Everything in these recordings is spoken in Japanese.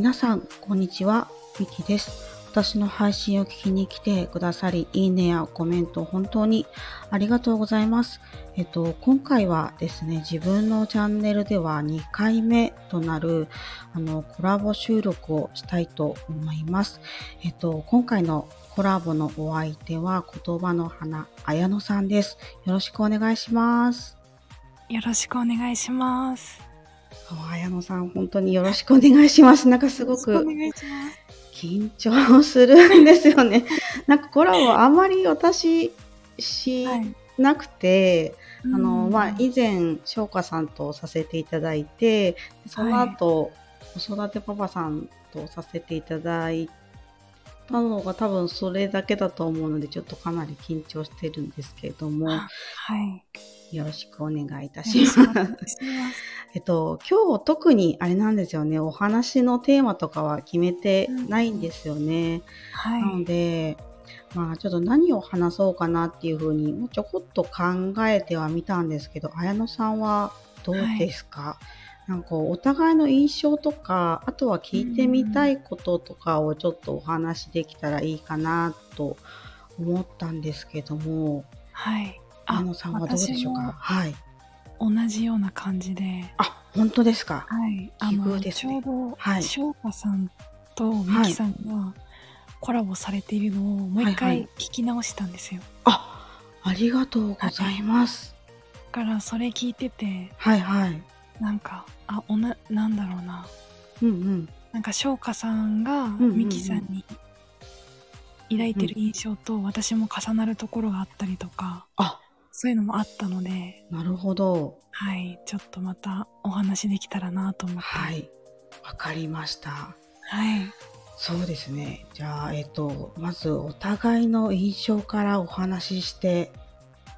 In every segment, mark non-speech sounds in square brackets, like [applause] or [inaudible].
皆さん、こんにちは。ミキです。私の配信を聞きに来てくださり、いいねやコメント本当にありがとうございます。えっと、今回はですね、自分のチャンネルでは2回目となる、あの、コラボ収録をしたいと思います。えっと、今回のコラボのお相手は言葉の花、綾乃さんです。よろしくお願いします。よろしくお願いします。綾乃さん、本当によろしくお願いします。なんかすごく。緊張するんですよね。なんかコラボあまり私しはい。なくて、あの、うんまあ、以前、翔歌さんとさせていただいて、その後、子育てパパさんとさせていただいたのが多分それだけだと思うので、ちょっとかなり緊張してるんですけれども、あはい。よろしくお願いいたよします。[laughs] えっと、今日特にあれなんですよね、お話のテーマとかは決めてないんですよね。はなのい。で、まあちょっと何を話そうかなっていうふうに、もうちょこっと考えてはみたんですけど、綾乃さんはどうですか、なんかお互いの印象とか、あとは聞いてみたいこととかをちょっとお話できたらいいかなと思ったんですけども、はい。綾乃さんはどうでしょうか？はい。同じような感じで、あ、本当ですか？はい。あの、ねちょうど、はい翔歌さんとミキさんがコラボされているのをもう一はいはい回聞き直したんですよ。あ、ありがとうございます。だからそれ聞いてて、はいはい。なんか、あ、おな、なんだろうな。うんうん。なんか翔歌さんがんうんうんミキさんに抱いてる印象と私も重なるところがあったりとか、あ、そういうのもあったので、なるほど。はい、ちょっとまたお話できたらなと思って。はい。わかりました。はい。そうですね。じゃあ、えっと、まずお互いの印象からお話しして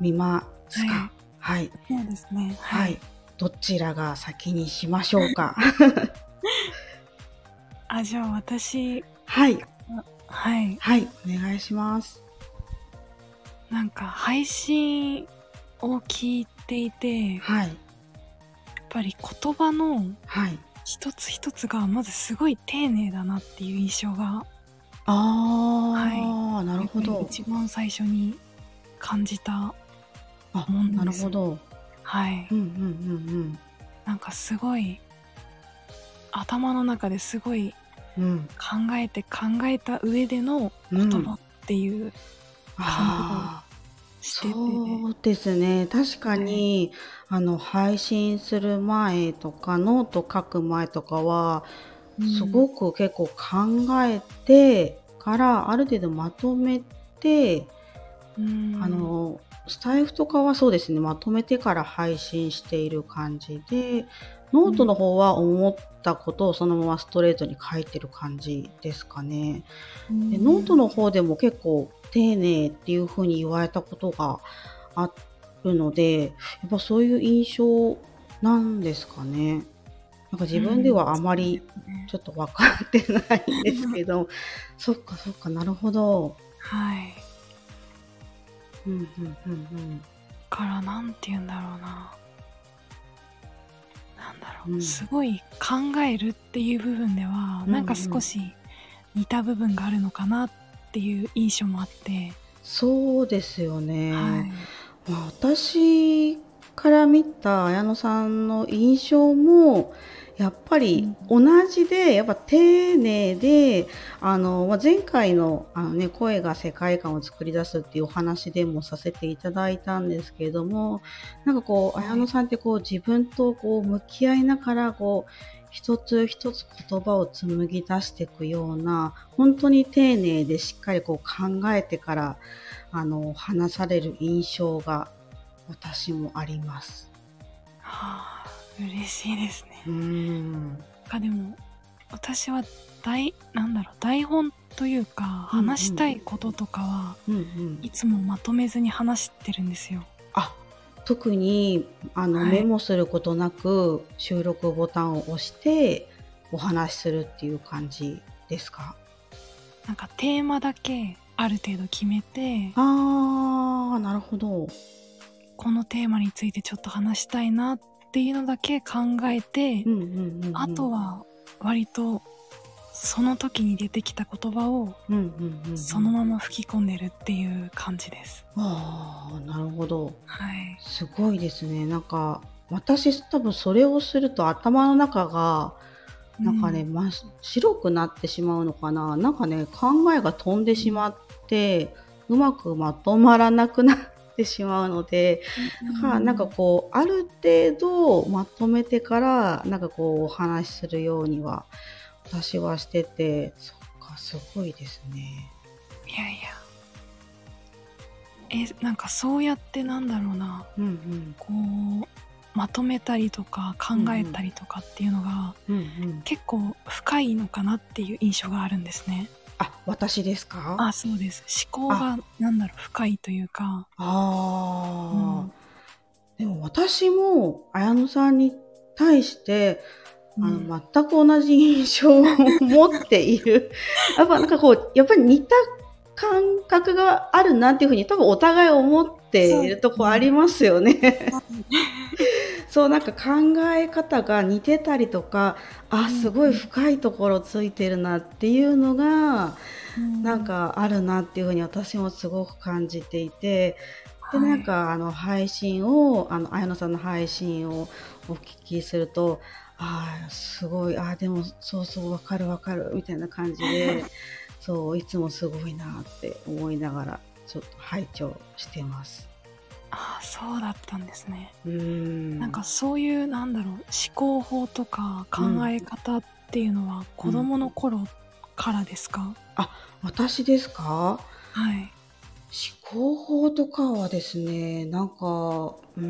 みますか。はい。そうですね。はい。。どちらが先にしましょうか。[laughs] [laughs] あ、じゃあ私、はい。はい。はい。お願いします。なんか配信を聞いていて、やっはい。ぱり言葉のはい。一つ一つがまずすごい丁寧だなっていう印象が、ああ、なるほど。一番最初に感じた。あ、もんですなるほど。はい。うんうんうんなんかすごい、頭の中ですごいうん。うん。考えて考えた上での言葉っていうそうですね。確かに、あの、配信する前とか、ノート書く前とかは、すごく結構考えてから、ある程度まとめて、うん、あの、スタイフとかはそうですね、まとめてから配信している感じで、ノートの方は思ったことをそのままストレートに書いてる感じですかね。うん、でノートの方でも結構丁寧っていう風に言われたことがあるので、やっぱそういう印象なんですかね。なんか自分ではあまりちょっと分かってないんですけど、[laughs] そっかそっか、なるほど。はい。うんうんうんうん。からなんて言うんだろうな。なんだろう、うんすごい考えるっていう部分では、なんか少し似た部分があるのかなっていう印象もあって、そうですよね。はい。まあ、私から見た綾乃さんの印象もやっぱり同じで、やっぱ丁寧であの、まあ、前回のあの、ね、声が世界観を作り出すっていうお話でもさせていただいたんですけれどもなんかこうはい綾乃さんってこう自分とこう向き合いながらこう一つ一つ言葉を紡ぎ出していくような本当に丁寧でしっかりこう考えてからあの話される印象が私もあります。はあ、嬉しいですね。うーん。かでも、私は台、なんだろう、台本というか、話したいこととかは、うんうんいつもまとめずに話してるんですよ。あ特にあの、はい。メモすることなく収録ボタンを押してお話しするっていう感じですか？なんかテーマだけある程度決めて、あーなるほど。このテーマについてちょっと話したいなっていうのだけ考えて、うんうんうんうん。あとは割とその時に出てきた言葉を。そのまま吹き込んでるっていう感じです。ああ、なるほど。はい。すごいですね。なんか、私多分それをすると頭の中が、なんかね、うん白くなってしまうのかな。なんかね、考えが飛んでしまって、うまくまとまらなくなってしまうので、だからなんかこう、ある程度まとめてから、なんかこう、お話しするようには、私はしてて、そっか、すごいですね。いやいや。え、なんかそうやってなんだろうな、うんうん。こう、まとめたりとか考えたりとかっていうのが、うんうん。結構深いのかなっていう印象があるんですね。あ、私ですか？あ、そうです。思考がなんだろう、深いというか。ああ、でも私も綾野さんに対して、あうん。の全く同じ印象を持っている。[laughs] やっぱなんかこう、やっぱり似た感覚があるなっていうふうに多分お互い思っているとこありますよね。そうなんか考え方が似てたりとか、あ、すごい深いところついてるなっていうのが、なん、かあるなっていうふうに私もすごく感じていて、ではい。なん、かあの配信をあの綾野さんの配信をお聞きするとああすごいああでもそうそうわかるわかるみたいな感じで [laughs] そういつもすごいなって思いながらちょっと拝聴してます。あ、そうだったんですね。うーんなんかそういうなんだろう思考法とか考え方っていうのは子供の頃からですか、私ですか？はい。思考法とかはですねなんかうー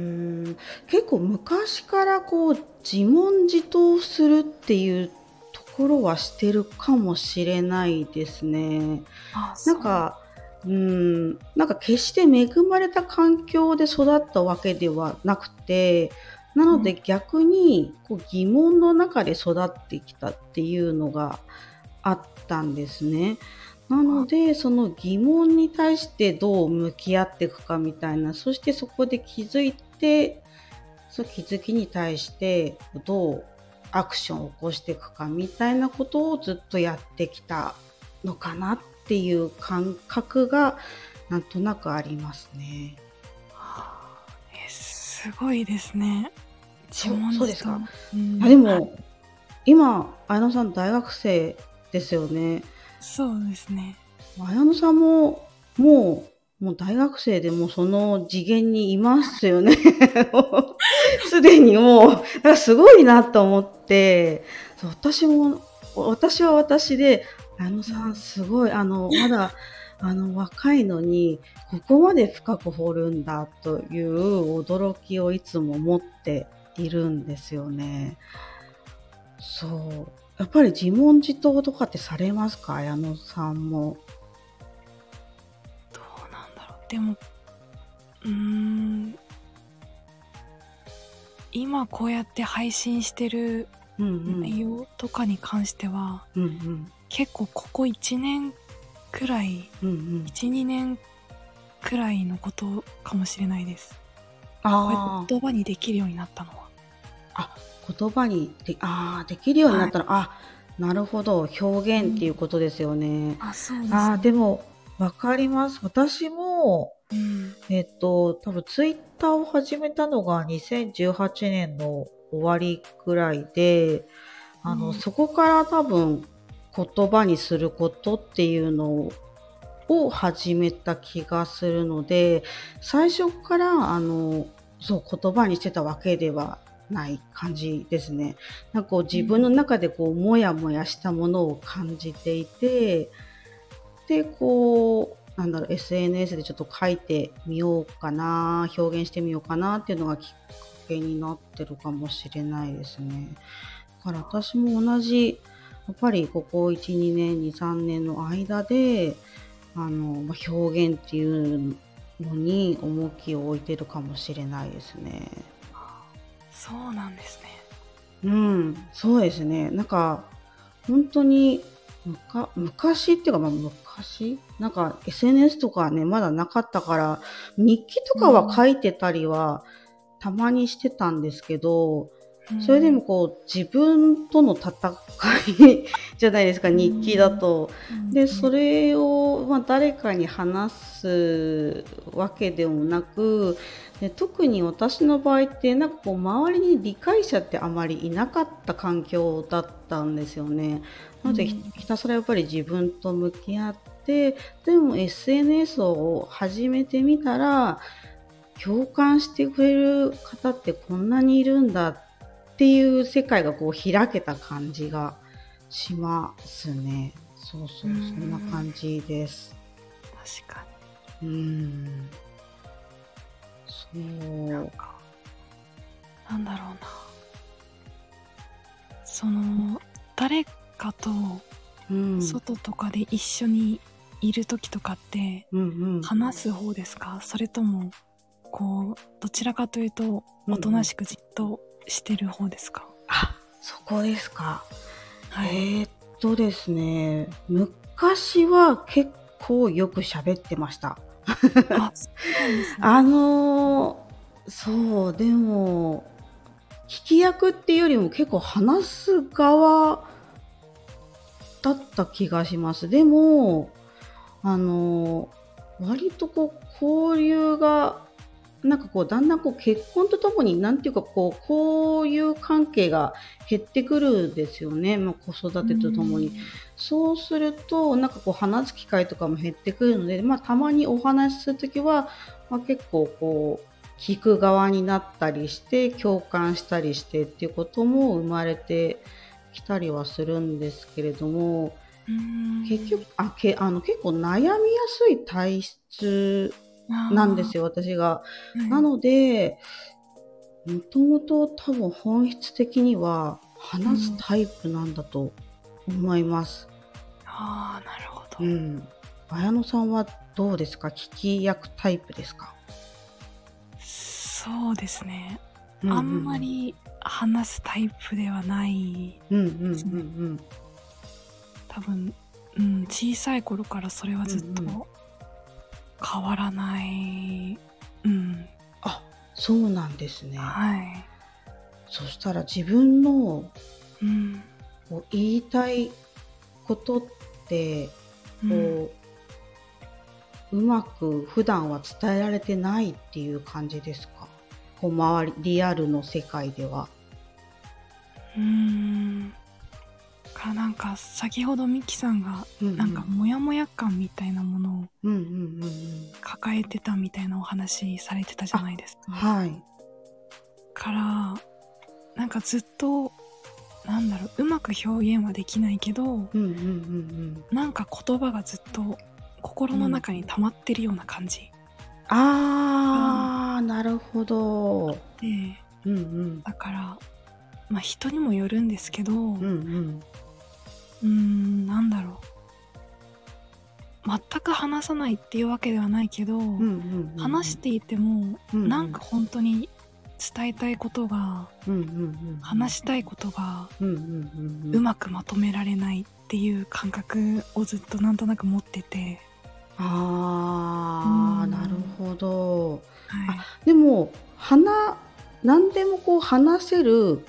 ん結構昔からこう自問自答するっていうところはしてるかもしれないですね。あなん、か、うーん、なんか決して恵まれた環境で育ったわけではなくて、なので逆にこう疑問の中で育ってきたっていうのがあったんですね。なので、その疑問に対してどう向き合っていくかみたいな、そしてそこで気づいて、その気づきに対してどうアクションを起こしていくかみたいなことをずっとやってきたのかなっていう感覚がなんとなくありますね。えすごいですね。そうそうですか。うんあでも今綾野さん大学生ですよね。そうですね。綾野さんももうもう大学生でもその次元にいますよね。[laughs] すでにもうなんかすごいなと思って私も私は私で綾野さんすごいあのまだあの若いのにここまで深く掘るんだという驚きをいつも持っているんですよね。そう。やっぱり自問自答とかってされますか？綾野さんも。どうなんだろう。でも、うーん。今こうやって配信してる。内容とかに関しては、うんうん。結構ここ1年くらい、うんうん。1、2年くらいのことかもしれないです。あ言葉にできるようになったのは。あ、言葉にで、ああ、できるようになったら、あ、なるほど、表現っていうことですよね。あ、そうです、あ、でも、わかります。私も、うん。えっと、多分ツイッターを始めたのが2018年の終わりくらいで、あの、うんそこから多分言葉にすることっていうのを始めた気がするので、最初からあの、そう言葉にしてたわけではない感じですね。なんかこう自分の中でこう、もやもやしたものを感じていて、で、こう、なんだろう、SNS でちょっと書いてみようかな、表現してみようかなっていうのがきっかけになってるかもしれないですね。だから私も同じ、やっぱりここ1、2年、2、3年の間で、あの、まあ表現っていうのに重きを置いてるかもしれないですね。そうなんですね。うん、そうですね。なんか、本当に、むか昔っていうか、まあ、昔？なんか SNS とかね、まだなかったから、日記とかは書いてたりは、たまにしてたんですけど、それでもこう自分との戦いじゃないですか日記だと。でそれを、まあ、誰かに話すわけでもなくで特に私の場合ってなんかこう周りに理解者ってあまりいなかった環境だったんですよね。なのでひたすらやっぱり自分と向き合ってでも SNS を始めてみたら共感してくれる方ってこんなにいるんだっていう世界がこう開けた感じがしますね。そうそう、そんな感じです。確かうん。そうに。なんか、なんだろうな。その、誰かとうん。外とかで一緒にいる時とかって、うんうん。話す方ですか？それとも、こう、どちらかというと、おとなしくじっとしてる方ですか、あ、そこですか。はい。えーっとですね、昔は結構よく喋ってました。あ、のーそう、でも、聞き役っていうよりも結構話す側だった気がします。でも、あのー割とこう、交流が、なんかこう、だんだんこう、結婚とともに、なんていうかこう、交友関係が減ってくるんですよね。まあ、子育てとともに。そうすると、なんかこう話す機会とかも減ってくるので、まあたまにお話しするときは、まあ結構こう、聞く側になったりして、共感したりしてっていうことも生まれてきたりはするんですけれども、うん結局、あ、けあの結構悩みやすい体質なんですよ、私が。よなので、もともと多分本質的には話すタイプなんだと思います。ああ、なるほど。うん。綾野さんはどうですか？聞き役タイプですか、そうですね。ううあんま。り話すタイプではない。うんうんうんうん。多分、うん、小さい頃からそれはずっとうんうん変わらない。うん、あ、そうなんですね。はい。そしたら自分のうん、こう言いたいことって、うんこう、うまく普段は伝えられてないっていう感じですか？こう周り、リアルの世界では。うーん。かなんか先ほどミキさんがうんうんなんかモヤモヤ感みたいなものをうんうんうんうん。抱えてたみたいなお話されてたじゃないですか。はい。からなんかずっとなんだろううまく表現はできないけどうんうんうんうん。なんか言葉がずっと心の中に溜まってるような感じあー、なるほど。でうんうん。だからまあ人にもよるんですけど、うんうん。うーんなんだろう全く話さないっていうわけではないけど、うんうんうん。話していても、うんうんなんか本当に伝えたいことがうんうんうん。話したいことがうんうんうんうまくまとめられないっていう感覚をずっとなんとなく持ってて、あー、うんなるほど。はい、でも、話、何でもこう話せる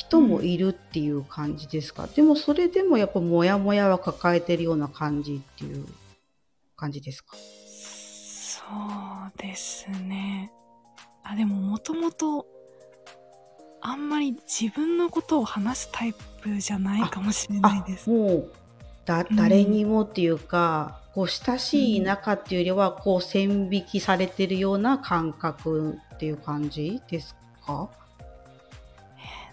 人もいるっていう感じですか、でもそれでもやっぱモヤモヤは抱えてるような感じっていう感じですか？そうですね。あでももともとあんまり自分のことを話すタイプじゃないかもしれないです。もうだうん。誰にもっていうか、こう親しい仲っていうよりはこう線引きされてるような感覚っていう感じですか？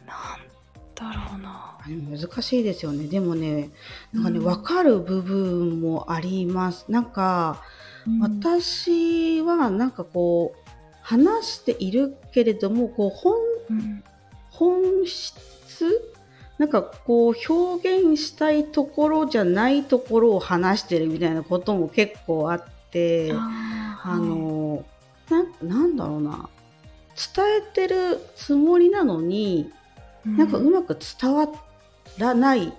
なんだろうな。難しいですよね。でもねなんかね、うん。分かる部分もあります。なんかうん。私はなんかこう話しているけれどもこう本うん。本質なんかこう表現したいところじゃないところを話してるみたいなことも結構あってあのななんだろうな。伝えてるつもりなのにはいなんかうまく伝わらないっ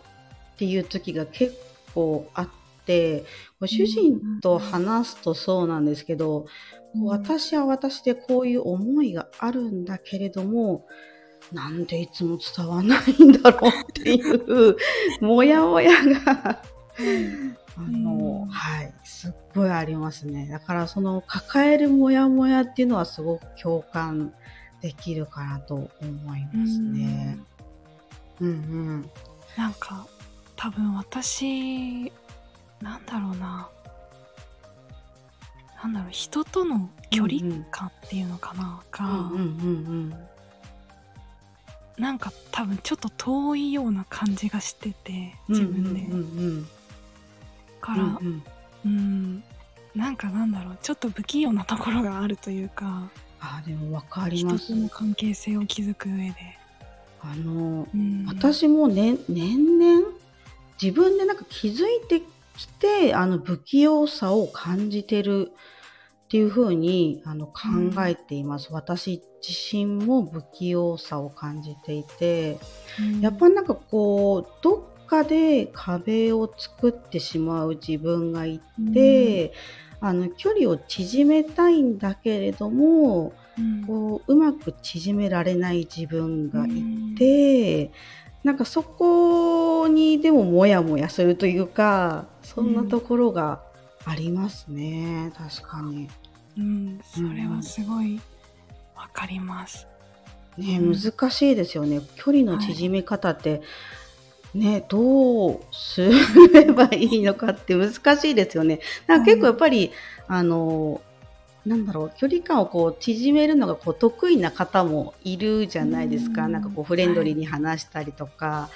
ていう時が結構あってご主人と話すとそうなんですけど、うん。私は私でこういう思いがあるんだけれどもなんでいつも伝わんないんだろうっていう、もやもやが、あの、うんはい、すっごいありますね。だからその抱えるもやもやっていうのはすごく共感できるかなと思いますね。うんうん。なんか多分私なんだろうななんだろう人との距離感っていうのかな、が、うんうんうんなんか多分ちょっと遠いような感じがしててうん。自分で、うんうんからうんうん。うんなんかなんだろうちょっと不器用なところがあるというかあ、でもわかります人と。の関係性を築く上で、あの、うん、私もね、年々自分でなんか気づいてきて、あの不器用さを感じてるっていうふうにあの考えています。私自身も不器用さを感じていて、うんやっぱなんかこう、どっかで壁を作ってしまう自分がいて、あの距離を縮めたいんだけれども、うん。こううまく縮められない自分がいうん。て、なんかそこにでもモヤモヤするというかそんなところがありますね、確かに。うん、それはすごいわかります。ねうん。難しいですよね。距離の縮め方って、ねどうすればいいのかって難しいですよね。なんか結構やっぱり、あのなんだろう距離感をこう縮めるのがこう得意な方もいるじゃないですか、うんなんかこうフレンドリーに話したりとか、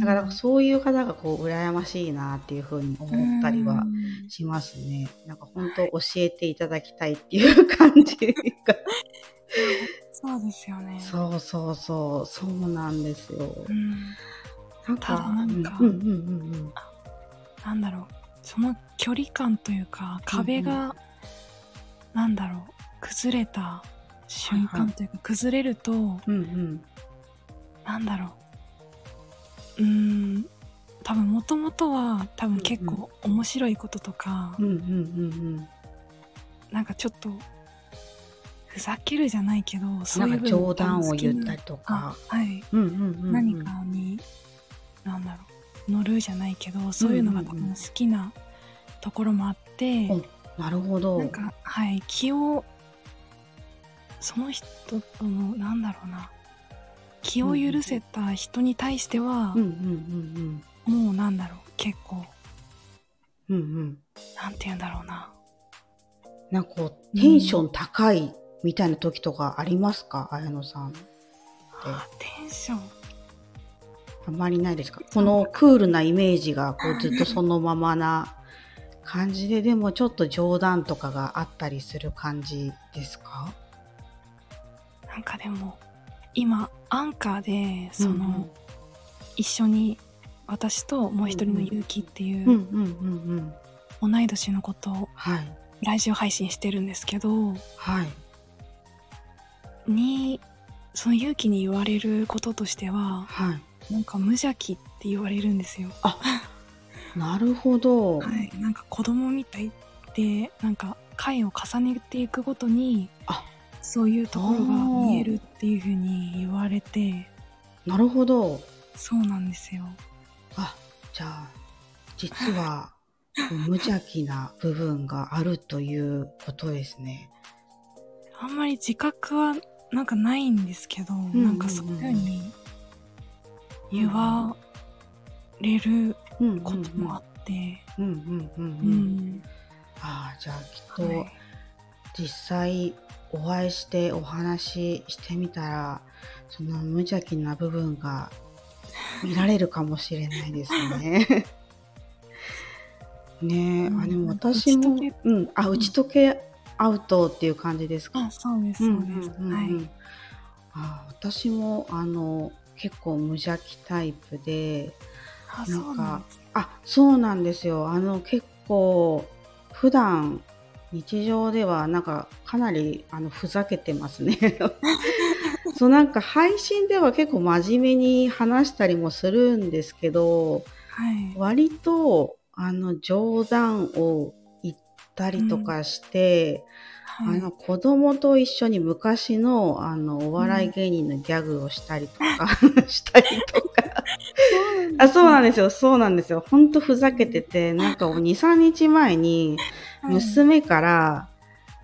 だからそういう方がこう羨ましいなっていうふうに思ったりはうんしますね。なんか本当教えていただきたいっていう感じが。[laughs] そうですよね。そうそうそう、そうなんですよ。うんただなんかうんうんうんうん。なんだろう。その距離感というか壁が、なんだろう。崩れた瞬はいはい間とい。うか、崩れるとうんうん。なんだろう。うーん。多分もともとは多分結構面白いこととか、うんうんうんなんかちょっとふざけるじゃないけどうん。そうないう冗談を言ったりとか。あ。はい、うんうんうんうん。何かになんだろう乗るじゃないけどそういうのが多分好きなところもあって、うんなるほど。なんかはい気をその人とのなんだろうな気を許せた人に対してはうん、うんうんもうなんだろう結構うん。うんうん。なんて言うんだろうななんかこう、テンション高いみたいな時とかありますか？綾野さんって。あテンションあまりないですか？このクールなイメージがこうずっとそのままな感じで、でもちょっと冗談とかがあったりする感じですか？なんかでも今アンカーでその、うんうん一緒に私ともう一人のゆうきっていう。同い年の子とはい。ラジオ配信してるんですけどはい。にその勇気に言われることとしてははい。なんか無邪気って言われるんですよ。なるほど。はい、なんか子供みたいってなんか回を重ねていくごとにあそういうところが見えるっていうふうに言われてなるほど。そうなんですよ。あ、じゃあ、実は、[laughs] 無邪気な部分があるということですね。あんまり自覚はなんかないんですけど、んうんなんかそういうふうに言われる。こともあって、うんうんうんううん。ん。ああ、じゃあきっと、はい。実際お会いしてお話ししてみたら、その無邪気な部分が見られるかもしれないですね。[laughs] ねえ、うん。あ、でも私もうん、あ、打ち解けアウトっていう感じですか？あそうですそうです、はい。あ私もあの結構無邪気タイプであなんかあそうなんですよ。あの結構普段日常ではなんかかなりあのふざけてますね。[laughs] そうなんか配信では結構真面目に話したりもするんですけどはい。割とあの冗談を言ったりとかして、はいあの、子供と一緒に昔の、あの、お笑い芸人のギャグをしたりとか、[laughs] したりとか。あ、そうなんですよ。そうなんですよ。ほんとふざけてて、なんか2、3日前に、はい娘から、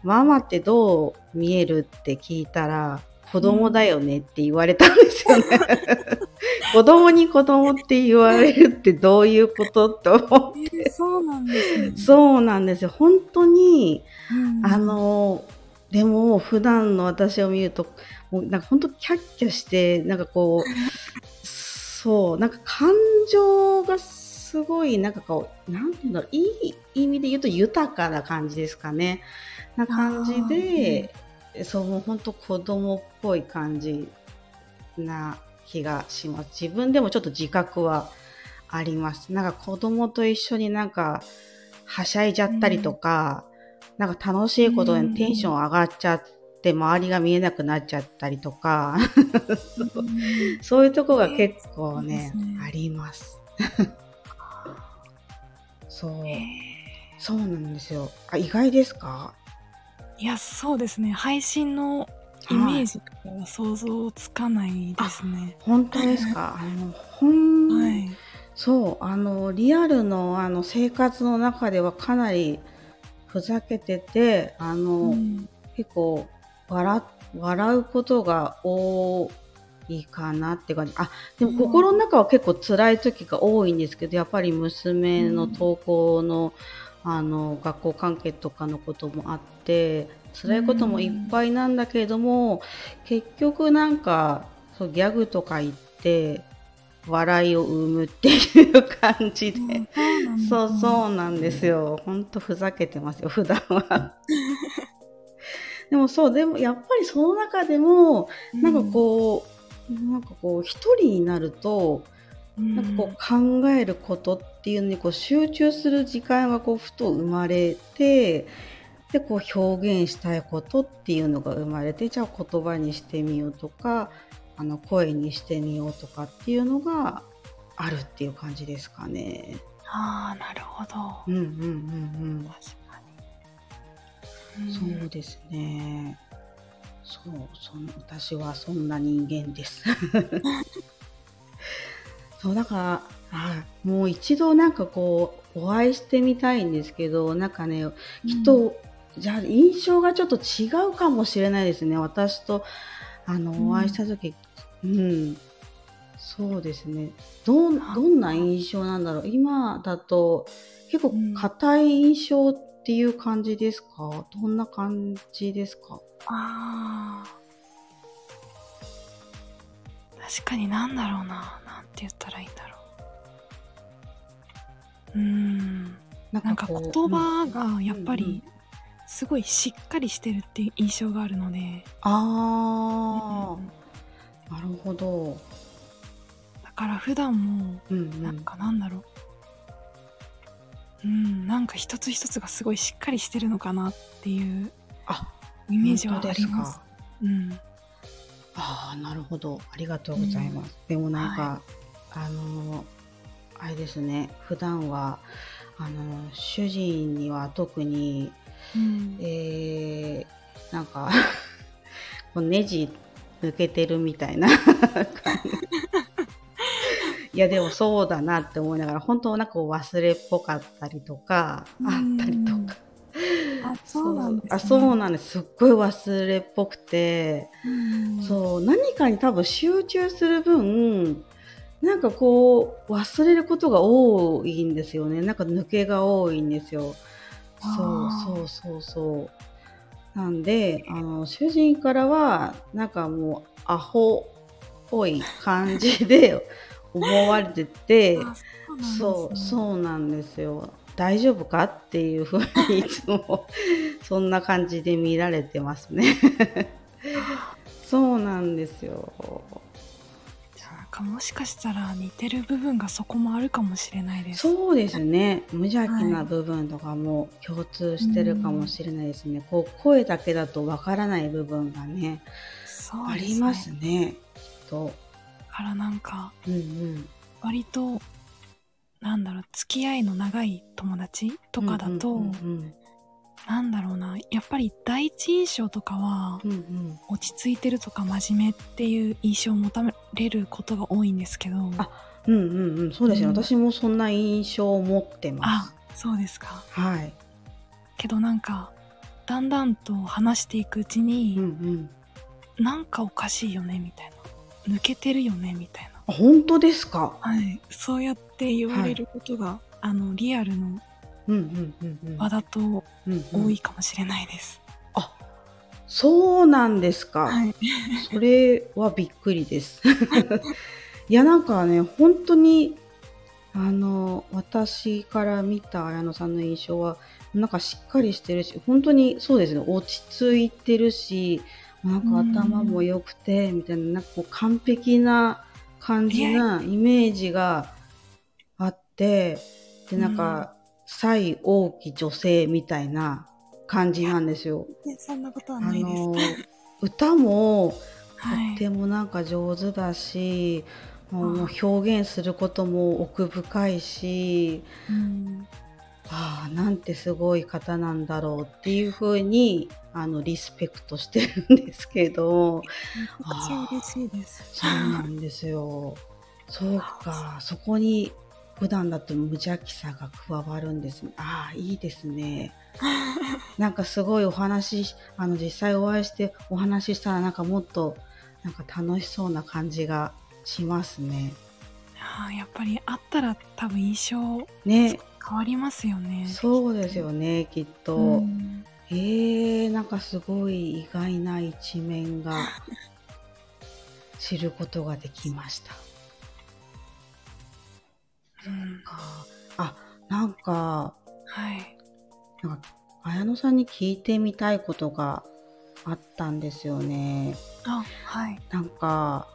ママってどう見えるって聞いたら、子供だよねって言われたんですよね。[laughs] 子供に子供って言われるってどういうことって思う。えーそうなんですね。そうなんですよ。本当に、うんあ、の、でも普段の私を見ると、もうなんか本当キャッキャして、なんかこう、[laughs] そう、なんか感情がすごい、なんかこう、なんていうんだろう、いい意味で言うと豊かな感じですかね。な感じで、そう、もう本当子供っぽい感じな気がします。自分でもちょっと自覚はあります。なんか子供と一緒になんか、はしゃいじゃったりとか、なんか楽しいことにテンション上がっちゃって、周りが見えなくなっちゃったりとか、そううんそういうとこが結構ね、そうですねあります。そう。えーそうなんですよ。あ、意外ですか？いや、そうですね。配信のイメージとかは想像つかないですね。本当ですか？[laughs] あの、ほん、はい。そう、あの、リアルのあの生活の中ではかなりふざけてて、あの、うん結構笑、笑うことが多いかなって感じ。あ、でもうん心の中は結構辛い時が多いんですけど、やっぱり娘の登校の、あの、学校関係とかのこともあって、辛いこともいっぱいなんだけれども、結局なんか、そうギャグとか言って、笑いを生むっていう感じで。そうそうなんですよ。ほんとふざけてますよ、普段は。[laughs] でもそう、でもやっぱりその中でも、なんかこう、なんかこう、一人になると、うん、なんかこう考えることっていうのにこう集中する時間がこうふと生まれて、で、こう表現したいことっていうのが生まれて、じゃあ言葉にしてみようとか、あの声にしてみようとかっていうのがあるっていう感じですかね。ああ、なるほど。うんうんうん確かうん。に。そうですね。そう、その私はそんな人間です。[laughs] そう、だから、あもう一度なんかこう、お会いしてみたいんですけど、なんかね、きっと、じゃあ印象がちょっと違うかもしれないですね。私と、あの、うんお会いした時、うん、そうですね。どん、どんな印象なんだろう。今だと、結構うん硬い印象っていう感じですか？どんな感じですか？ああ。確かになんだろうな。て言ったらいいんだろう。うーん。ななんか言葉がやっぱうんうんりすごいしっかりしてるっていう印象があるので、あうんあ、なるほど。だから普段もうんうん。なんかなんだろう、うん、なんか一つ一つがすごいしっかりしてるのかなっていうあ、イメージはありますか。。うん、ああ、なるほど。ありがとうございます。でもなんか、あのー、あれですね、普段は、あのー、主人には特に、うん。えー、なんか、[laughs] こうネジ抜けてるみたいな。[laughs] いや、でもそうだなって思いながら、本当なんか忘れっぽかったりとか、あったりとか。あそうなんです、ね、あそうなんです。すっごい忘れっぽくて、うん。そう、何かに多分集中する分、なんかこう、忘れることが多いんですよね。なんか抜けが多いんですよ。そうそうそうそう。なんで、あの、主人からは、なんかもう、アホっぽい感じで [laughs] 思われてて、あそう、うそうなんですよ。大丈夫かっていうふうにいつも [laughs] そんな感じで見られてますね。[laughs] そうなんですよ。かもしかしたら似てる部分がそこもあるかもしれないです。そうですね。無邪気な部分とかも共通してるかもしれないですね。こう声だけだとわからない部分がね、ねりますね。きっと。だからなんかうんうん。割となんだろう付き合いの長い友達とかだと、うんうんうんなんだろうなやっぱり第一印象とかはうんうん。落ち着いてるとか真面目っていう印象を求めれることが多いんですけどあうんうんうん。そうですね。うん私もそんな印象を持ってまあす。そうですかはい。けどなんかだんだんと話していくうちうんに、うん。なんかおかしいよねみたいな抜けてるよねみたいなあ本当ですか？はいそうやって言われることが、あのリアルの。場だとうんうん。多いかもしれないです、あそうなんですか。はい。それはびっくりです。[laughs] いやなんかね本当にあの私から見た綾野さんの印象はなんかしっかりしてるし本当にそうですね落ち着いてるしなんか頭も良くてみたいななんかこう完璧な感じなイメージがあってでなんか才大き女性みたいな感じなんですよ。そんなことはあないです。の [laughs] 歌もはいとてもなんか上手だし、もうあ表現することも奥深いしうん。ああなんてすごい方なんだろうっていうふうにあのリスペクトしてるんですけど。私は嬉しいです。そうなんですよ。そうか [laughs] そこに普段だと無邪気さが加わるんですね。ああいいですね。なんかすごいお話しあの実際お会いしてお話ししたらなんかもっとなんか楽しそうな感じがしますね。あーやっぱり会ったら多分印象ね、変わりますよねそうですよねきっと。うんえー、なんかすごい意外な一面が知ることができました。うんかあなんかはいなんか綾野さんに聞いてみたいことがあったんですよね。あはいなんか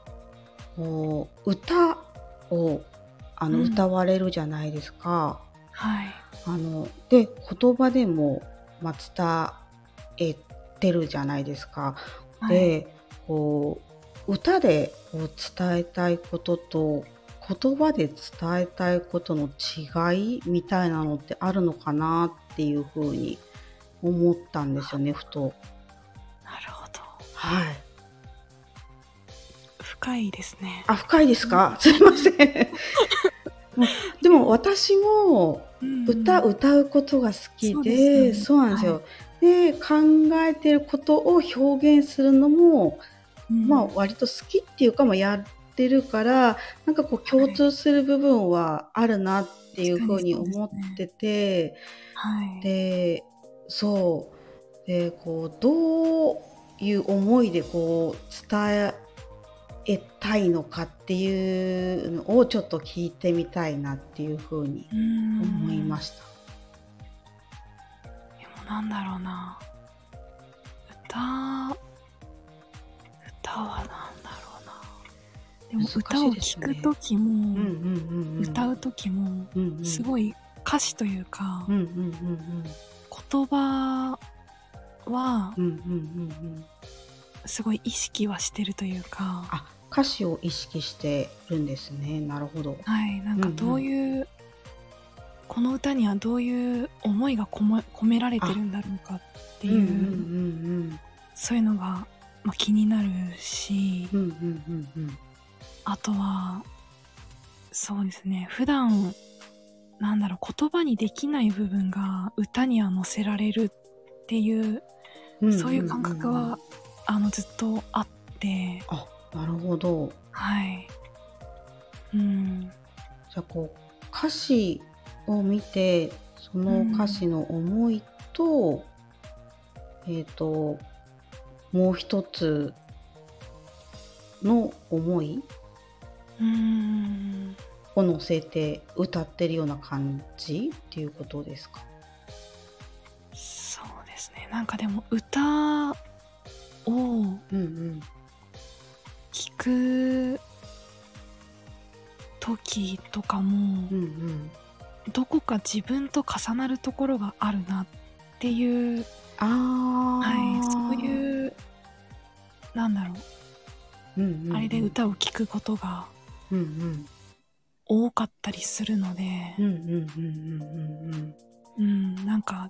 こう歌をあの、うん歌われるじゃないですか。はいあので言葉でも、まあ、伝えてるじゃないですか。はいでこう歌でこう伝えたいことと言葉で伝えたいことの違いみたいなのってあるのかなっていうふうに思ったんですよねふと。なるほどはい。深いですねあ深いですか？すいません。[laughs] でも私もうん歌歌うことが好きでねそうなんですよ。で考えてることを表現するのもうんまあ割と好きっていうかもやってるからなんかこう共通する部分はあるなっていうふうに思っててはい。でそう。でこうどういう思いでこう伝えたいのかっていうのをちょっと聞いてみたいなっていうふうに思いましした。でもなんだろうな。歌歌はなんだろう。なでも歌を聴く時も、うんうんうんうん、歌う時もうんうん。すごい歌詞というか、うんうんうん言葉はうんうんうんうん。すごい意識はしてるというか、あ歌詞を意識してるんですね。なるほど。はいなんかどういう、この歌にはどういう思いが込め込められてるんだろうかっていう、うんうんそういうのが、まあ、気になるし、うんうんうんうんうんあとはそうですね。普段なんだろう言葉にできない部分が歌には乗せられるっていう、うんそういう感覚は、あのずっとあって。あなるほど。はい。うん。じゃあこう歌詞を見てその歌詞の思いと、えっ、ともう一つの思いうん。を乗せて歌ってるような感じっていうことですかそうですねなん。かでも歌をうん。うん。聞く時とかもうん。うん。どこか自分と重なるところがあるなっていうあはい、そういうなん。だろう、うん。うん。うん。あれで歌を聴くことがうんうん多かったりするのでうんうんうんうんうんうんなんか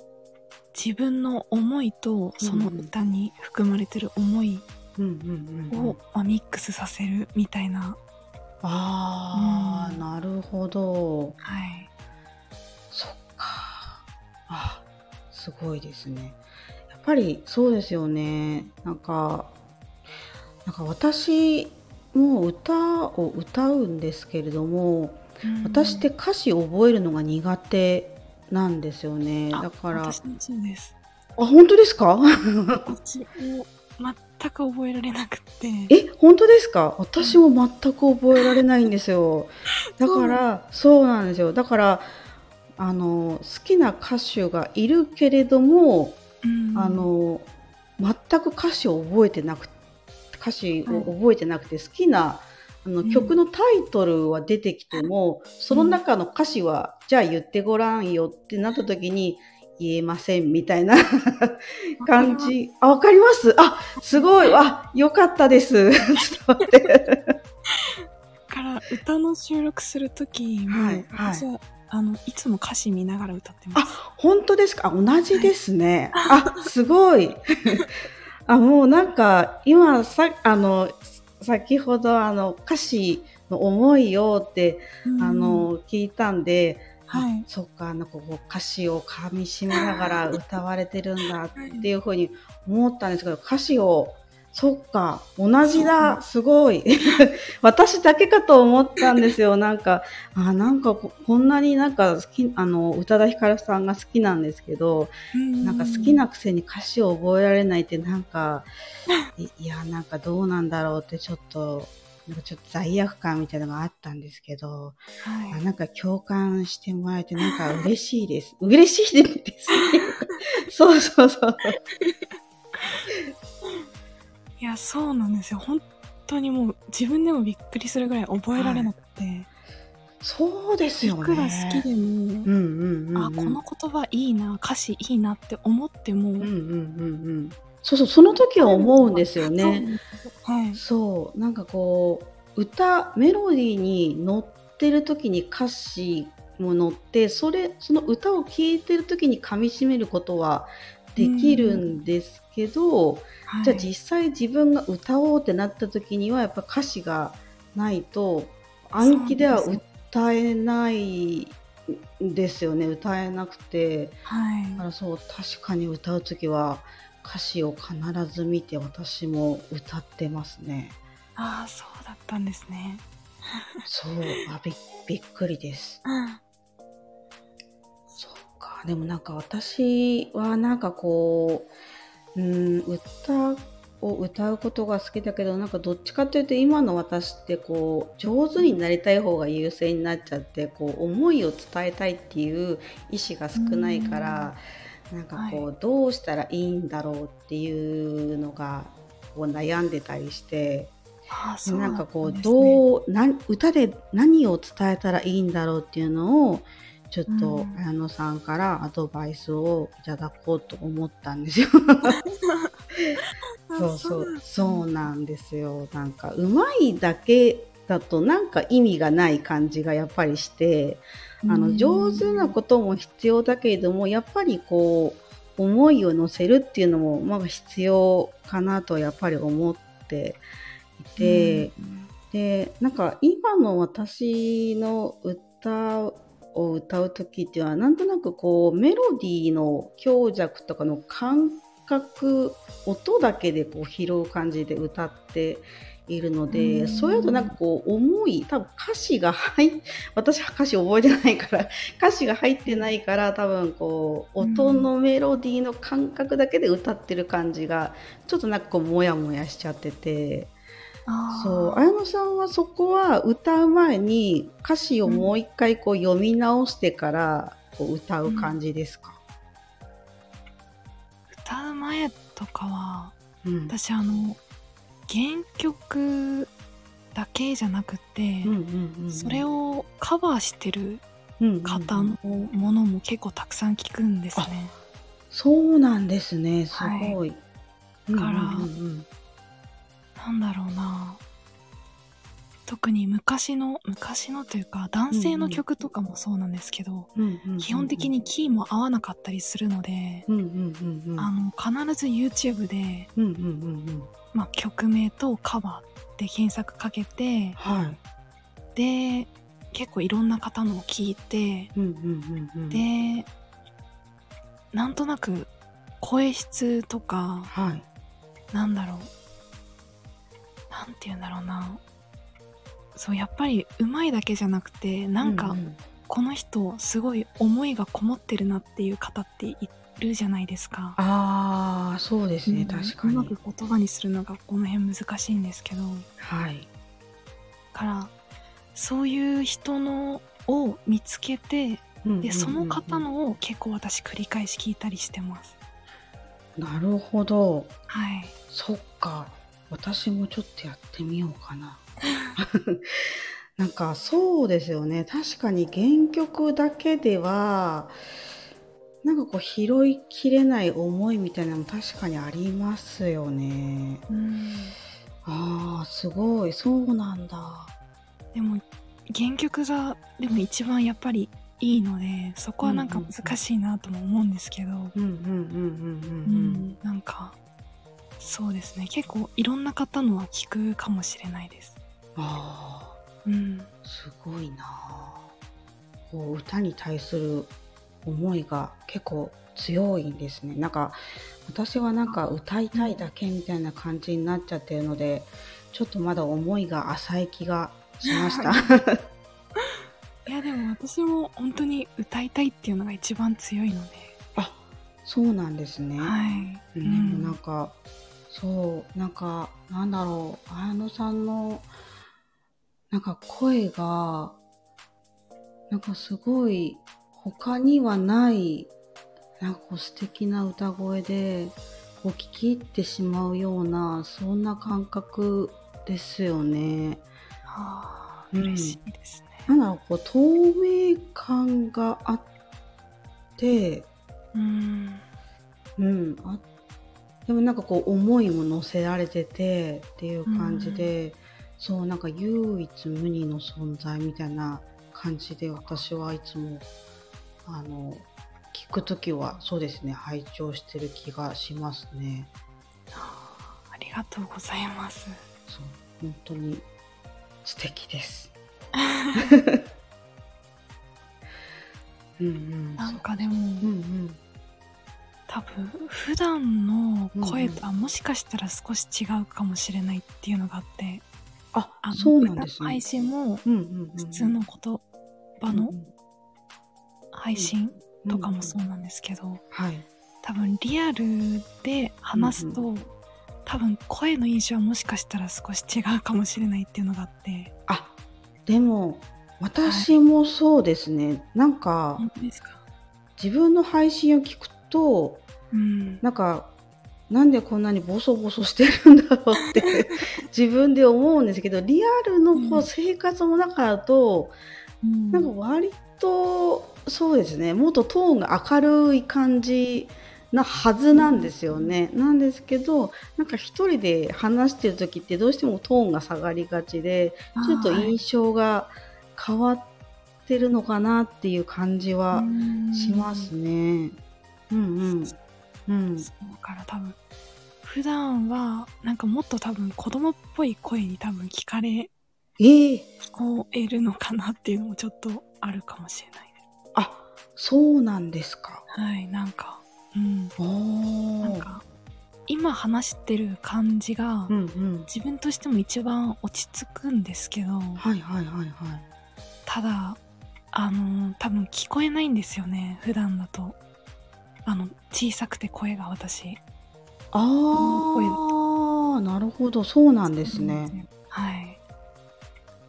自分の思いとその歌に含まれてる思いうんうんうんうんを、まあミックスさせるみたいな、ああ、うんなるほど。はい、そっか。あ、すごいですね。やっぱりそうですよね。なんか、なんか私も歌を歌うんですけれども、私って歌詞を覚えるのが苦手なんですよね。あだから、あ、本当ですか？[laughs] 全く覚えられなくって。え、本当ですか？私も全く覚えられないんですよ。[laughs] だから、そうなんですよ。だから、あの、好きな歌手がいるけれども、うん。あの、全く歌詞を覚えてなく歌詞を覚えてなくて、好きなあのうん曲のタイトルは出てきても、その中の歌詞は、じゃあ言ってごらんよってなった時に、言えませんみたいな感じ。あ、わかりますあ、すごい。あ、よかったです。[laughs] ちょっと待って。から歌の収録する時も、はいはいあのいつも歌詞見ながら歌ってます本当ですか？あ同じですね。[laughs] あ、すごい。あ、もうなんか、今さ、あの、先ほどあの歌詞の思いをって、あの、聞いたんで、あはい。そっか、なんかこう歌詞を噛み締めながら歌われてるんだっていうふうに思ったんですけど、歌詞を、そっか、同じだ、すごい。[laughs] 私だけかと思ったんですよ。なんか、あ、なんかここんなになんか好き、あの、宇多田ヒカルさんが好きなんですけど、なんか好きなくせに歌詞を覚えられないってなんか、いいや、なんかどうなんだろうってちょっと、なんかちょっと罪悪感みたいなのがあったんですけど、あはいなんか共感してもらえてなんか嬉しいです。嬉しいですね。[laughs] そうそうそう。いやそうなんですよ本当にもう自分でもびっくりするぐらい覚えられなくて、そうですよね。いくら好きでも、うんうんうんうん。あこの言葉いいな歌詞いいなって思っても、うんうんうんうん。そうそう、その時は思うんですよね。そうなんですよはいそう、なんかこう、歌、メロディーに乗ってる時に歌詞も乗って、それ、その歌を聴いてる時に噛み締めることはできるんですけど、はい。じゃあ実際自分が歌おうってなった時にはやっぱ歌詞がないと暗記では歌えないんですよね。歌えなくて。はい。だからそう確かに歌う時は歌詞を必ず見て私も歌ってますね。ああそうだったんですね。そう。あびびっくりです [laughs] か。でもなんか私はなんかこう、うん、歌を歌うことが好きだけどなんかどっちかというと今の私ってこう上手になりたい方が優先になっちゃってこう思いを伝えたいっていう意思が少ないからなんかこう、はどうしたらいいんだろうっていうのがこう悩んでたりして。ああなんかこううどうなん歌で何を伝えたらいいんだろうっていうのをちょっとうん綾野さんからアドバイスをいただこうと思ったんですよ。[laughs] そうそうそうなんですよ。なんかうまいだけだとなんか意味がない感じがやっぱりして、あの上手なことも必要だけれどもやっぱりこう思いを乗せるっていうのもまあ必要かなとやっぱり思っていて。でなんか今の私の歌を歌う時っていうのはなんとなくこうメロディーの強弱とかの感覚音だけでこう拾う感じで歌っているので、うんそれだとなんかこう思い多分歌詞が入っ [laughs] 私歌詞覚えてないから歌詞が入ってないから多分こう音のメロディーの感覚だけで歌ってる感じがちょっとなんかこうモヤモヤしちゃってて。そう。綾野さんはそこは歌う前に歌詞をもう一回こう読み直してからこう歌う感じですか、歌う前とかはうん。私あの原曲だけじゃなくて、うんうんうんそれをカバーしてるうんうんうん。方のものも結構たくさん聞くんですね。そうなんですね。すごい、からうんうんうんなんだろうな。特に昔の昔のというか男性の曲とかもそうなんですけど、うんうん基本的にキーも合わなかったりするので、うんうんうんうん。あの必ず YouTube で、うんうんうんうん。まあ、曲名とカバーで検索かけてはい。で結構いろんな方のを聞いてうんうんうんうん。でなんとなく声質とかはい。なんだろうなんて言うんだろうな。そうやっぱりうまいだけじゃなくてなんかううこの人すごい思いがこもってるなっていう方っているじゃないですか。ああそうですね、うん確かうまくに言葉にするのがこの辺難しいんですけど。はい。からそういう人のを見つけてでその方のを結構私繰り返し聞いたりしてます。なるほど。はい。そっか私もちょっとやってみようかな。[laughs] なんかそうですよね。確かに原曲だけではなんかこう拾いきれない思いみたいなのも確かにありますよね。うん。ああすごい。そうなんだ。でも原曲がでも一番やっぱりいいのでそこはなんか難しいなとも思うんですけど、うんうんうんうんううん。んなんかそうですね。結構いろんな方のは聞くかもしれないです。ああ。うん、すごいな。こう歌に対する思いが結構強いんですね。なんか私はなんか歌いたいだけみたいな感じになっちゃってるのでちょっとまだ思いが浅い気がしました。[laughs] [laughs] いやでも私も本当に歌いたいっていうのが一番強いので、あそうなんですね、はい、でもなんか、そうなんかなんだろう綾野さんのなんか声がなんかすごい他にはないなんかこう素敵な歌声でこう聞き入ってしまうようなそんな感覚ですよね。あうん嬉しいですね。なんだろうこう透明感があってうんうん、あでもなんかこう思いも乗せられててっていう感じで、そうなんか唯一無二の存在みたいな感じで私はいつもあの聞くときはそうですね拝聴してる気がしますね。ありがとうございます。そう本当に素敵です。[laughs] うんうん、なんかでも、うんうん多分普段の声とはもしかしたら少し違うかもしれないっていうのがあって、ああのそうなんですね。配。信もうんうんうん普通の言葉のうん配信うんとかもそうなんですけど、はい。多分リアルで話すと、多分声の印象はもしかしたら少し違うかもしれないっていうのがあって。あでも私もそうですね、なんか本当ですか？自分の配信を聞くとうん。なんかなんでこんなにボソボソしてるんだろうって [laughs] 自分で思うんですけどリアルのこううん。生活の中だと、うん。なんか割とそうですねもっとトーンが明るい感じなはずなんですよね。なんですけどなんか一人で話してる時ってどうしてもトーンが下がりがちでちょっと印象が変わってるのかなっていう感じはしますね。うんうん。うん。そうから多分普段はなんかもっと多分子供っぽい声に多分聞かれええ聞こえるのかなっていうのもちょっとあるかもしれないですあ、そうなんですか。はいなんかうん。なんか今話してる感じが、うんうん。自分としても一番落ち着くんですけどはいはいはいはい。ただあの多分聞こえないんですよね普段だとあの小さくて声が私ああ、なるほど、そうなんですね。はい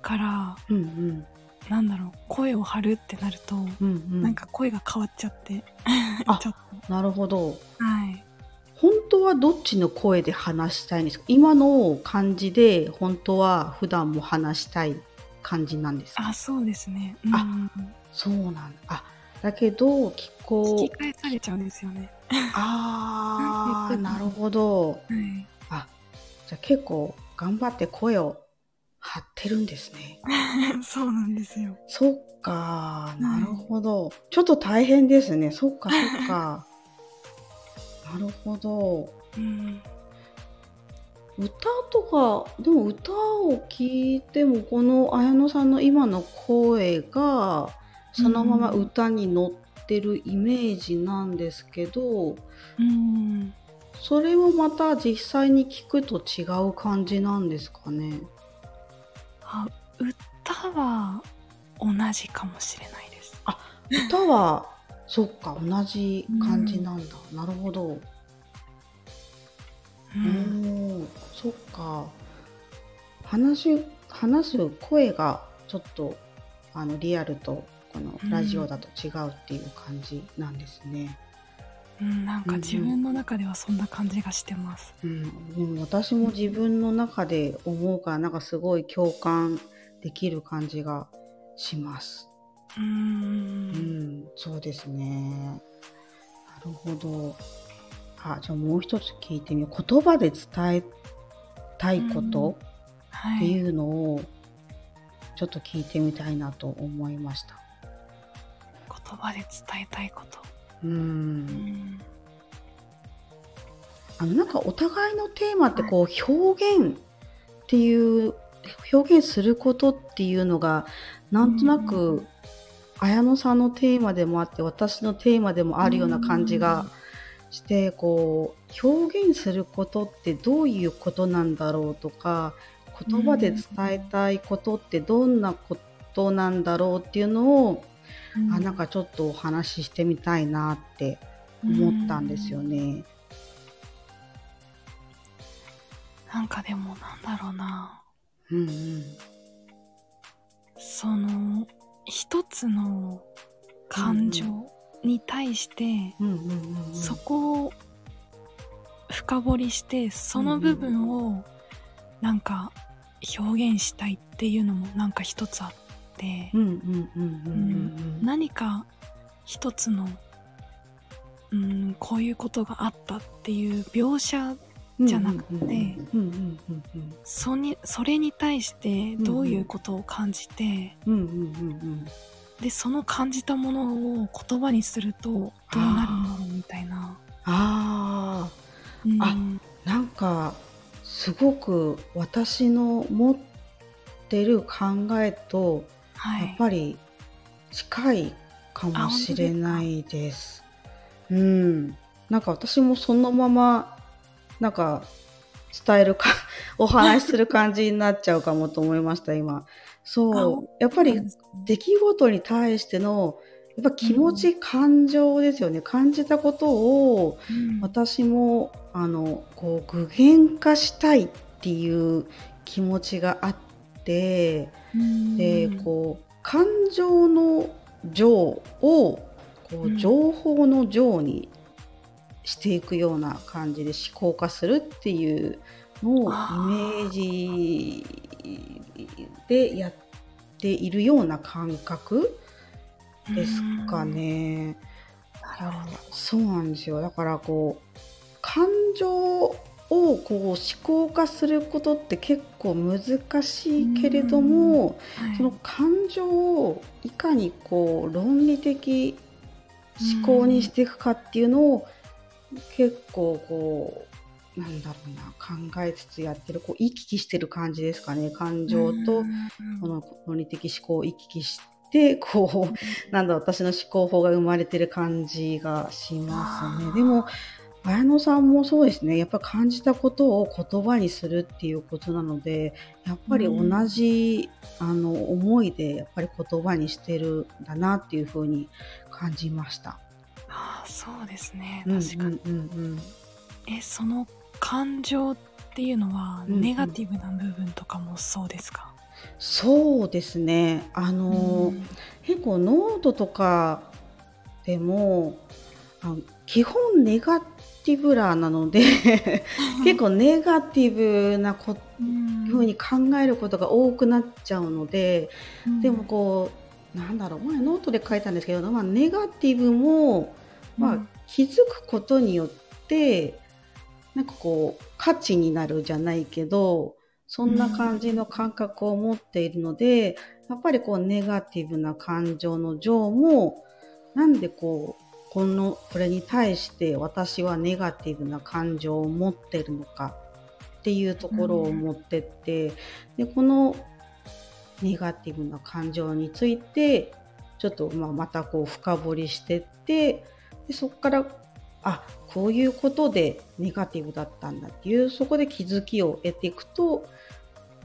からうんうん。なんだろう声を張るってなると、うんうん。なんか声が変わっちゃってあ [laughs] ちょっなるほど。とはい本当はどっちの声で話したいんですか？今の感じで本当は普段も話したい感じなんですか？あそうですねあうんそうなんだ。あ、だけど、聞こう。聞き返されちゃうんですよねああ、[laughs] なるほど。はいあ、じゃあ結構頑張って声を貼ってるんですね。[laughs] そうなんですよ。そっか、なるほど。ちょっと大変ですね。そっか、そっか。[laughs] なるほど。うん。歌とか、でも歌を聴いても、この綾野さんの今の声が、そのまま歌に乗ってるイメージなんですけど、うん。それをまた実際に聞くと違う感じなんですかね？あ、歌は同じかもしれないです。歌は、[laughs] そっか、同じ感じなんだ。なるほど。うおん。ーそっか。話し話す声がちょっとあのリアルとこのラジオだと違うっていう感じなんですね。うん、なんか自分の中ではそんな感じがしてます。うん、でも私も自分の中で思うからなんかすごい共感できる感じがします。う。うんん、そうですね。なるほど。あ、じゃあもう一つ聞いてみよう。言葉で伝えたいことはい。っていうのをちょっと聞いてみたいなと思いました。言葉で伝えたいこと。う。うんん。あのなんかお互いのテーマってこう表現っていう表現することっていうのがなんとなうく綾野さんのテーマでもあって私のテーマでもあるような感じがしてこう表現することってどういうことなんだろうとか言葉で伝えたいことってどんなことなんだろうっていうのをあなんかちょっとお話ししてみたいなって思ったんですよね。なんかでもなんだろうな。うんうん。その、一つの感情に対して、うんうんうんうん。そこを深掘りして、その部分をなんか表現したいっていうのもなんか一つあって、何か一つの、うん、こういうことがあったっていう描写うんじゃなくてそれに対してどういうことを感じて、でその感じたものを言葉にするとどうなるんだろうみたいな、あうん。あなんかすごく私の持ってる考えとやっはいぱり近いかもしれないです。うん、なんか私もそのままなんか伝えるか [laughs] お話しする感じになっちゃうかもと思いました今。そう。やっぱり出来事に対してのやっぱ気持ち、感情ですよね。感じたことをうん。私もあのこう具現化したいっていう気持ちがあってうん。でこう感情の情をこううん。情報の情にしていくような感じで思考化するっていうのをイメージでやっているような感覚ですかね。なるほど。そうなんですよ。だからこう感情をこう思考化することって結構難しいけれども、はい。その感情をいかにこう論理的思考にしていくかっていうのを結構こうなんだろうな考えつつやってるこう行き来してる感じですかね。感情とうん。この論理的思考を行き来してこうなんだ私の思考法が生まれてる感じがしますね。でも綾野さんもそうですね。やっぱ感じたことを言葉にするっていうことなのでやっぱり同じ、あの思いでやっぱり言葉にしてるんだなっていうふうに感じました。ああそうですね。うん確かに、うんうんうん。えその感情っていうのはうんうん。ネガティブな部分とかもそうですか、そうですね。あの、うん。結構ノートとかでもあの基本ネガティブラーなので [laughs] 結構ネガティブなこうん。ふうに考えることが多くなっちゃうので、うん。でもこうなんだろう前ノートで書いたんですけど、まあ、ネガティブも、まあうん。気づくことによってなんかこう価値になるじゃないけどそんな感じの感覚を持っているので、やっぱりこうネガティブな感情の情も、なんでこう、この、これに対して私はネガティブな感情を持ってるのかっていうところを持ってって、で、このネガティブな感情について、ちょっとまあまたこう深掘りしてってでそこからあこういうことでネガティブだったんだっていうそこで気づきを得ていくと、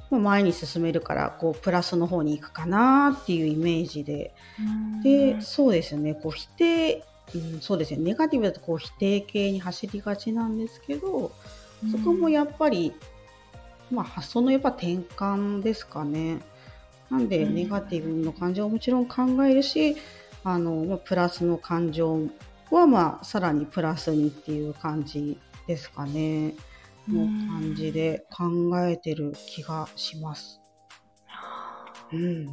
まあ、前に進めるからこうプラスの方に行くかなっていうイメージで。でそうですね。こう否定、うん、そうですねネガティブだとこう否定形に走りがちなんですけどそこもやっぱり、まあ、発想のやっぱ転換ですかね。なんで、ネガティブの感情をもちろん考えるし、あの、プラスの感情は、まあ、さらにプラスにっていう感じですかね。の感じで考えてる気がします。うん。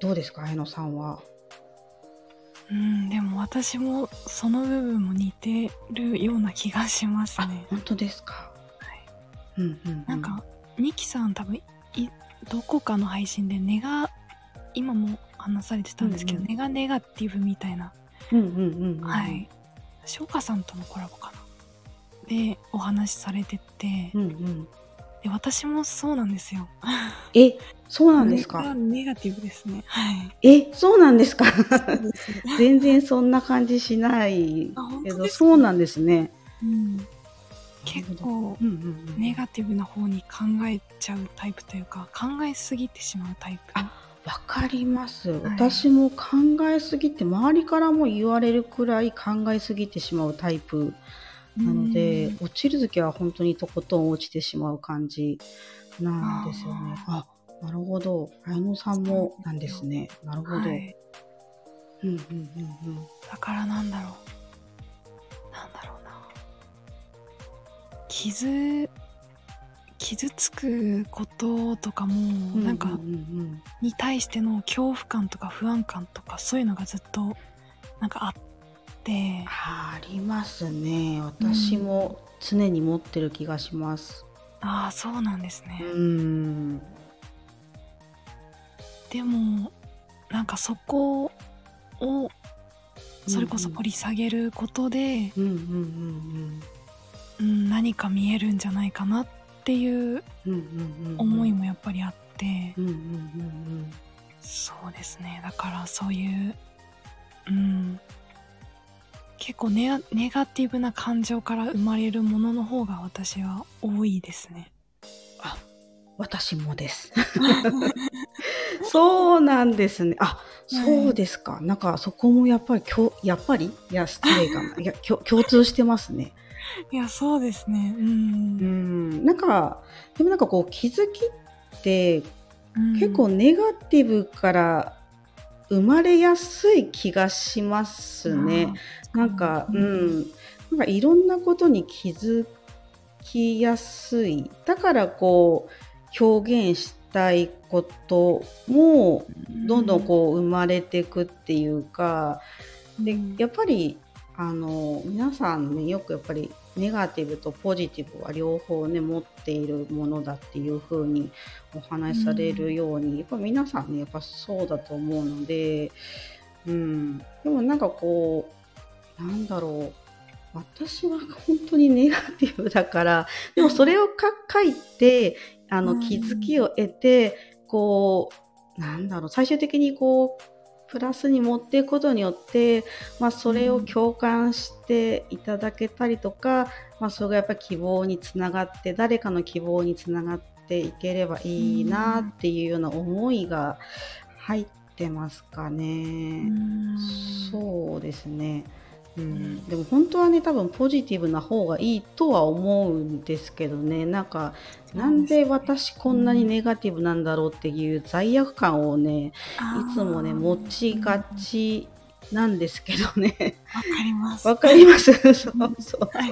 どうですか、えのさんは？うん、でも私もその部分も似てるような気がしますね。本当ですか？はい。うんなんか、ニキさん多分いどこかの配信でネガ今も話されてたんですけど、うんうん、ネガネガティブみたいな、うんうんうんうん、はい。翔歌さんとのコラボかな。でお話しされてて、うんうん、で私もそうなんですよ。えそうなんですか。ネガティブですね。はい。えそうなんですか。全然そんな感じしないけどそうなんですね、うん。結構ネガティブな方に考えちゃうタイプというか考えすぎてしまうタイプ。あわかります、はい、私も考えすぎて周りからも言われるくらい考えすぎてしまうタイプなので落ちる時は本当にとことん落ちてしまう感じなんですよね。あなるほど。綾野さんもなんですね。なるほど、はい、うんうんうんうん。だからなんだろう。傷傷つくこととかもなんか、に対しての恐怖感とか不安感とかそういうのがずっとなんかあって。ありますね。私も常に持ってる気がします、うん、ああそうなんですね。うんでもなんかそこをそれこそ掘り下げることで、何か見えるんじゃないかなっていう思いもやっぱりあって、そうですね。だからそういう、うん、結構ネネガティブな感情から生まれるものの方が私は多いですね。あ私もです。[laughs] そうなんですね。あ、そうですか。なんかそこもやっぱり、やっぱり？いや、失礼かな。[laughs] いや、共通してますね。いや、そうですね。うん。うん。なんか、でもなんかこう気づきって、結構ネガティブから生まれやすい気がしますね。なんか、うん。なんかいろんなことに気づきやすい。だからこう、表現したいことも、どんどんこう生まれていくっていうか、で、やっぱり、あの、皆さんね、よくやっぱりネガティブとポジティブは両方ね持っているものだっていうふうにお話しされるように、うん、やっぱ皆さんねやっぱそうだと思うので、うん、でもなんかこうなんだろう私は本当にネガティブだからでもそれを書いてあの気づきを得て、こうなんだろう最終的にこうプラスに持っていくことによって、まあ、それを共感していただけたりとか、まあ、それがやっぱり希望につながって誰かの希望につながっていければいいなっていうような思いが入ってますかね。そうですね。うん、でも本当はね多分ポジティブな方がいいとは思うんですけどね。なんかなんで私こんなにネガティブなんだろうっていう罪悪感をねいつもね持ちがちなんですけどね。わかります。わかります？[laughs] そうそうそう。はい、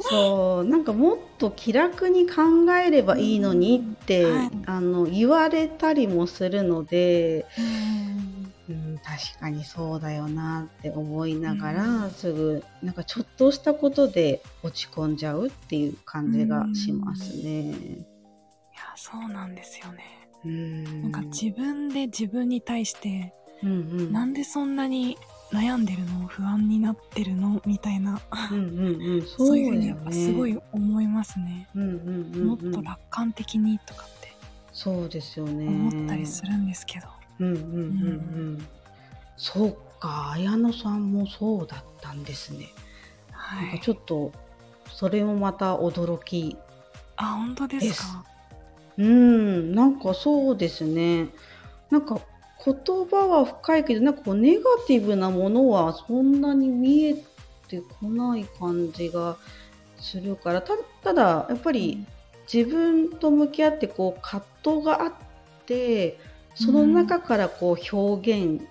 そう。なんかもっと気楽に考えればいいのにって、はい、あの言われたりもするので、うん、確かにそうだよなって思いながら、うん、すぐなんかちょっとしたことで落ち込んじゃうっていう感じがしますね。いやそうなんですよね。うん。なんか自分で自分に対して、うんうん。なんでそんなに悩んでるの？不安になってるの？みたいな、うんうんうん。[laughs] そういうふうにやっぱすごい思いますね。うんうんうんうん。もっと楽観的にとかってそうですよね。思ったりするんですけど。うんうんうんうん。そうか綾野さんもそうだったんですね、なんかはい。ちょっとそれもまた驚き。あ、本当ですか？うんなんかそうですね。なんか言葉は深いけどなんかこうネガティブなものはそんなに見えてこない感じがするからたただやっぱり自分と向き合ってこう葛藤があってその中からこう表現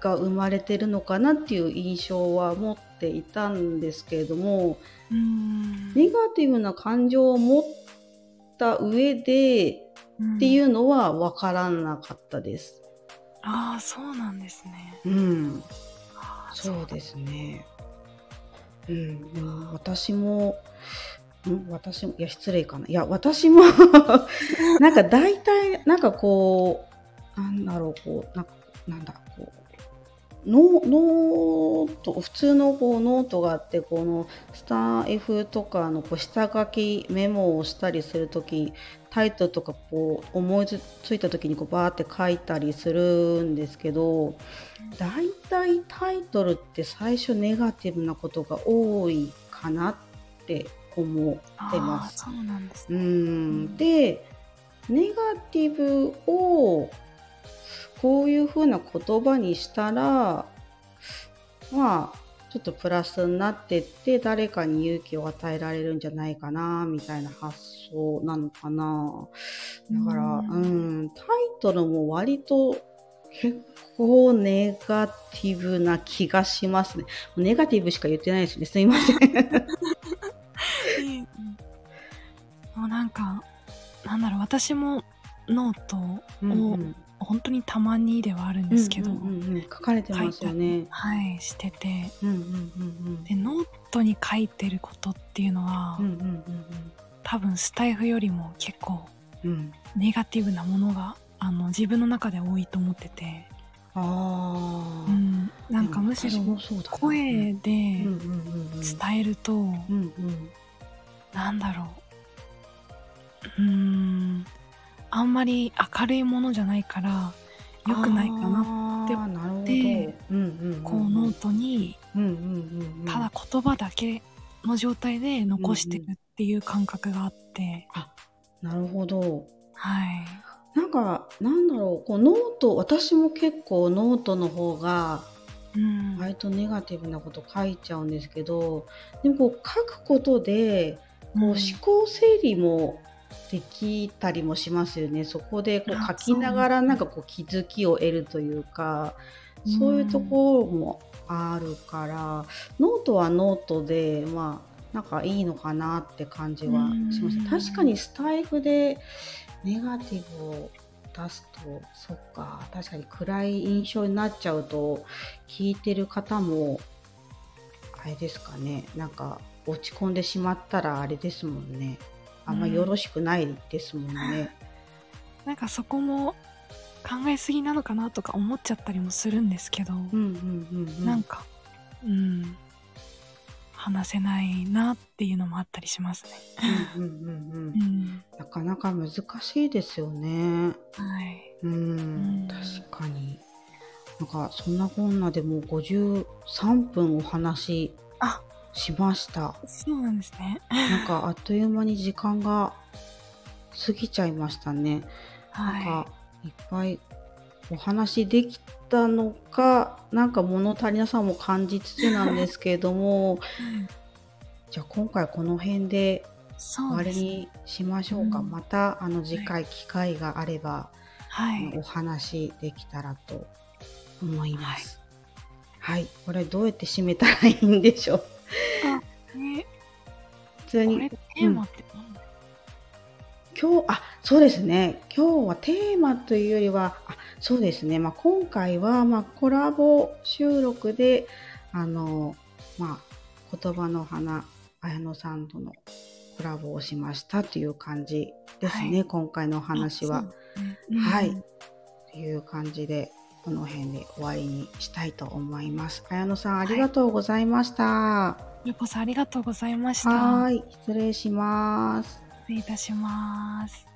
が生まれてるのかなっていう印象は持っていたんですけれどもうん。ネガティブな感情を持った上でうんっていうのは分からなかったです。ああ、そうなんですね。うん、そうですね。うん、私も、ん？私も、いや、失礼かな。いや、私も、[laughs] なんか大体、なんかこう、なんだろう、こう、なんかなんだ、こう、ノノート、普通のこうノートがあって、このスター F とかのこう下書きメモをしたりするとき、タイトルとかこう思いついたときにこうバーって書いたりするんですけど、大体タイトルって最初ネガティブなことが多いかなって思ってます。そうなんですう。んでネガティブをこういうふうな言葉にしたらまあちょっとプラスになってって誰かに勇気を与えられるんじゃないかなみたいな発想なのかな。だからううんんタイトルも割と結構ネガティブな気がしますね。ネガティブしか言ってないですね。すいませ [laughs] ん。もうなんか、なんだろう、私もノートうんうをん本当にたまにではあるんですけど、うんうんうんうん。書かれてますよね。はい、してて、うんうんうんで、ノートに書いてることっていうのは、うんうんうん多分スタエフよりも結構うん。うんネガティブなものが、あの、自分の中で多いと思ってて、ああ、うん、なんかむし私ろ声でうんうんうんうん。伝えると、うんうん。なんだろう。うーん。あんまり明るいものじゃないから、良くないかな。ってあーなるほど。でうんうんうんこうノートに、うんうんうんうんただ言葉だけの状態で残してるっていう感覚があって、なるほど。はい。なんかなんだろうこうノート私も結構ノートの方がうん。割とネガティブなこと書いちゃうんですけどでもこう書くことでこう思考整理もできたりもしますよね。そこでこうあ書きながらなんかこう気づきを得るというか、そういうところもあるから、ノートはノートでまあなんかいいのかなって感じはしまうん。す。確かにスタエフでネガティブを出すとそっか。確かに暗い印象になっちゃうと聞いてる方もあれですかね。なんか落ち込んでしまったらあれですもんねあんまよろしくないですもんね。なんかそこも考えすぎなのかなとか思っちゃったりもするんですけど、うんうんうんうん、なんか、うん。話せないなっていうのもあったりしますね。うんうんうんううんん。なかなか難しいですよね。はい。うん、うん確かに。なんかそんなこんなでもう53分お話あしました。そうなんですね。なんかあっという間に時間が過ぎちゃいましたね。なんはかいっぱいお話できたのか、なんか物足りなさも感じつつなんですけれども、い。じゃあ今回この辺で終わり。にしましょうか。うんまたあの次回機会があれば、はい。お話できたらと思います。はい、これどうやって締めたらいいんでしょう。ね、普通に。テーマって何？だ今日あそうですね。今日はテーマというよりはあそうですね、まあ、今回は、まあ、コラボ収録であの、まあ、言葉の花綾乃さんとのコラボをしましたという感じですね、はい、今回のお話は。うん、はい。という感じで、この辺で終わりにしたいと思います。綾野さん、ありがとうございました。はい、ゆこさん、ありがとうございました。はい、失礼します。失礼いたします。